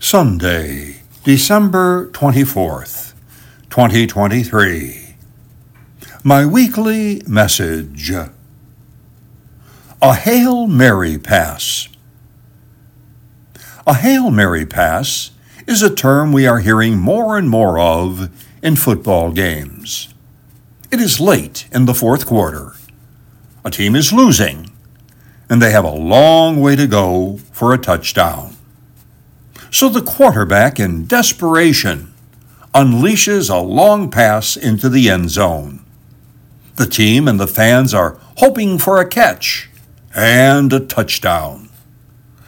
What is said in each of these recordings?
Sunday, December 24th, 2023. My weekly message A Hail Mary Pass. A Hail Mary Pass is a term we are hearing more and more of in football games. It is late in the fourth quarter. A team is losing, and they have a long way to go for a touchdown. So the quarterback, in desperation, unleashes a long pass into the end zone. The team and the fans are hoping for a catch and a touchdown.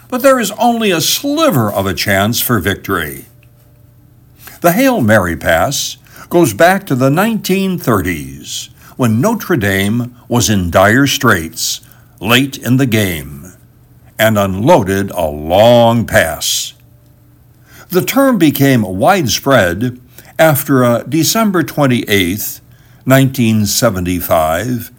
But there is only a sliver of a chance for victory. The Hail Mary pass goes back to the 1930s when Notre Dame was in dire straits late in the game and unloaded a long pass. The term became widespread after a December 28, 1975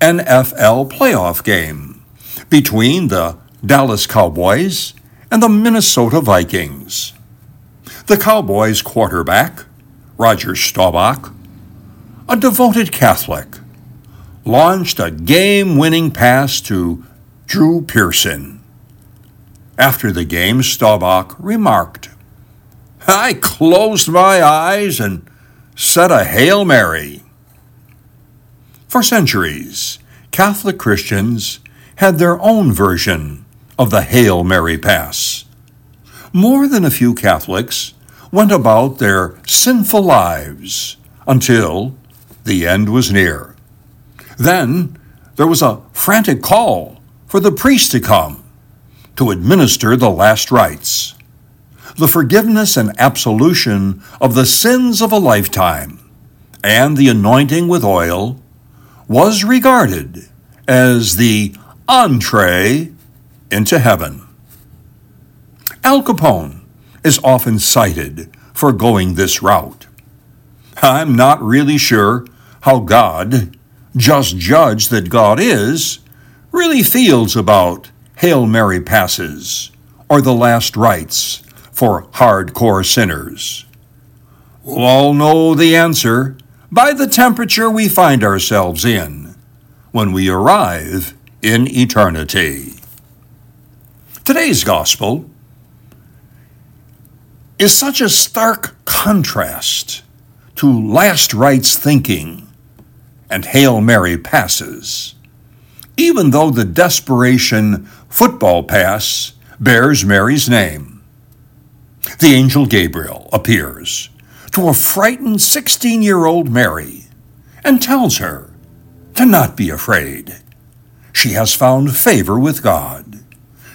NFL playoff game between the Dallas Cowboys and the Minnesota Vikings. The Cowboys quarterback, Roger Staubach, a devoted Catholic, launched a game winning pass to Drew Pearson. After the game, Staubach remarked, I closed my eyes and said a Hail Mary. For centuries, Catholic Christians had their own version of the Hail Mary Pass. More than a few Catholics went about their sinful lives until the end was near. Then there was a frantic call for the priest to come to administer the last rites the forgiveness and absolution of the sins of a lifetime, and the anointing with oil was regarded as the entree into heaven. Al Capone is often cited for going this route. I'm not really sure how God, just judge that God is, really feels about Hail Mary passes or the last rites for hardcore sinners? We'll all know the answer by the temperature we find ourselves in when we arrive in eternity. Today's gospel is such a stark contrast to last rites thinking and Hail Mary passes, even though the desperation football pass bears Mary's name the angel Gabriel appears to a frightened 16 year old Mary and tells her to not be afraid. She has found favor with God.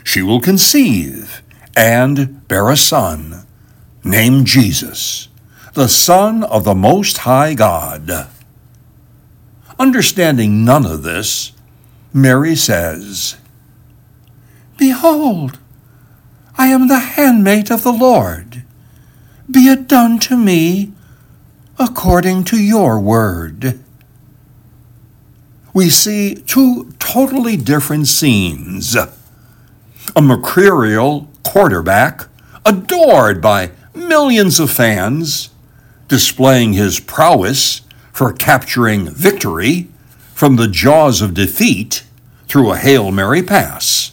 She will conceive and bear a son named Jesus, the Son of the Most High God. Understanding none of this, Mary says, Behold, I am the handmaid of the Lord. Be it done to me according to your word. We see two totally different scenes. A mercurial quarterback, adored by millions of fans, displaying his prowess for capturing victory from the jaws of defeat through a Hail Mary pass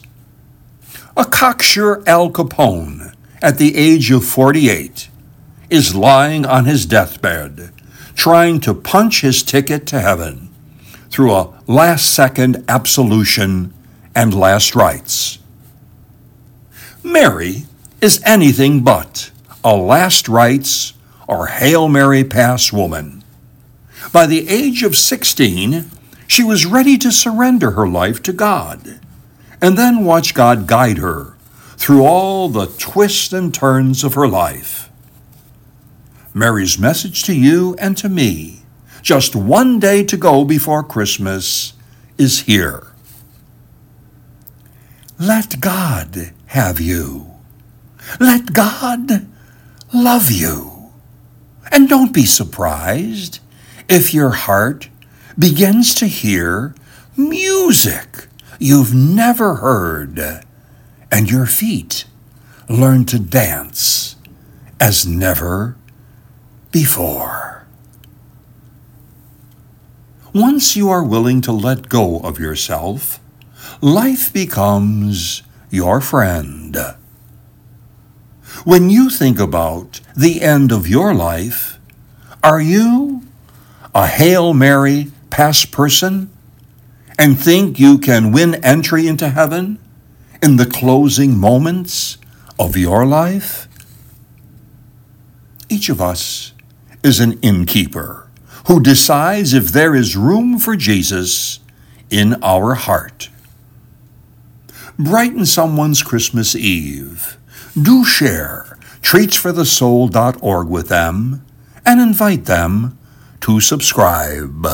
a cocksure Al Capone, at the age of 48, is lying on his deathbed, trying to punch his ticket to heaven through a last second absolution and last rites. Mary is anything but a last rites or Hail Mary pass woman. By the age of 16, she was ready to surrender her life to God and then watch God guide her through all the twists and turns of her life. Mary's message to you and to me, just one day to go before Christmas, is here. Let God have you. Let God love you. And don't be surprised if your heart begins to hear music you've never heard, and your feet learn to dance as never before. Once you are willing to let go of yourself, life becomes your friend. When you think about the end of your life, are you a Hail Mary pass person and think you can win entry into heaven in the closing moments of your life? Each of us is an innkeeper who decides if there is room for Jesus in our heart. Brighten someone's Christmas Eve. Do share treatsforthesoul.org with them and invite them to subscribe.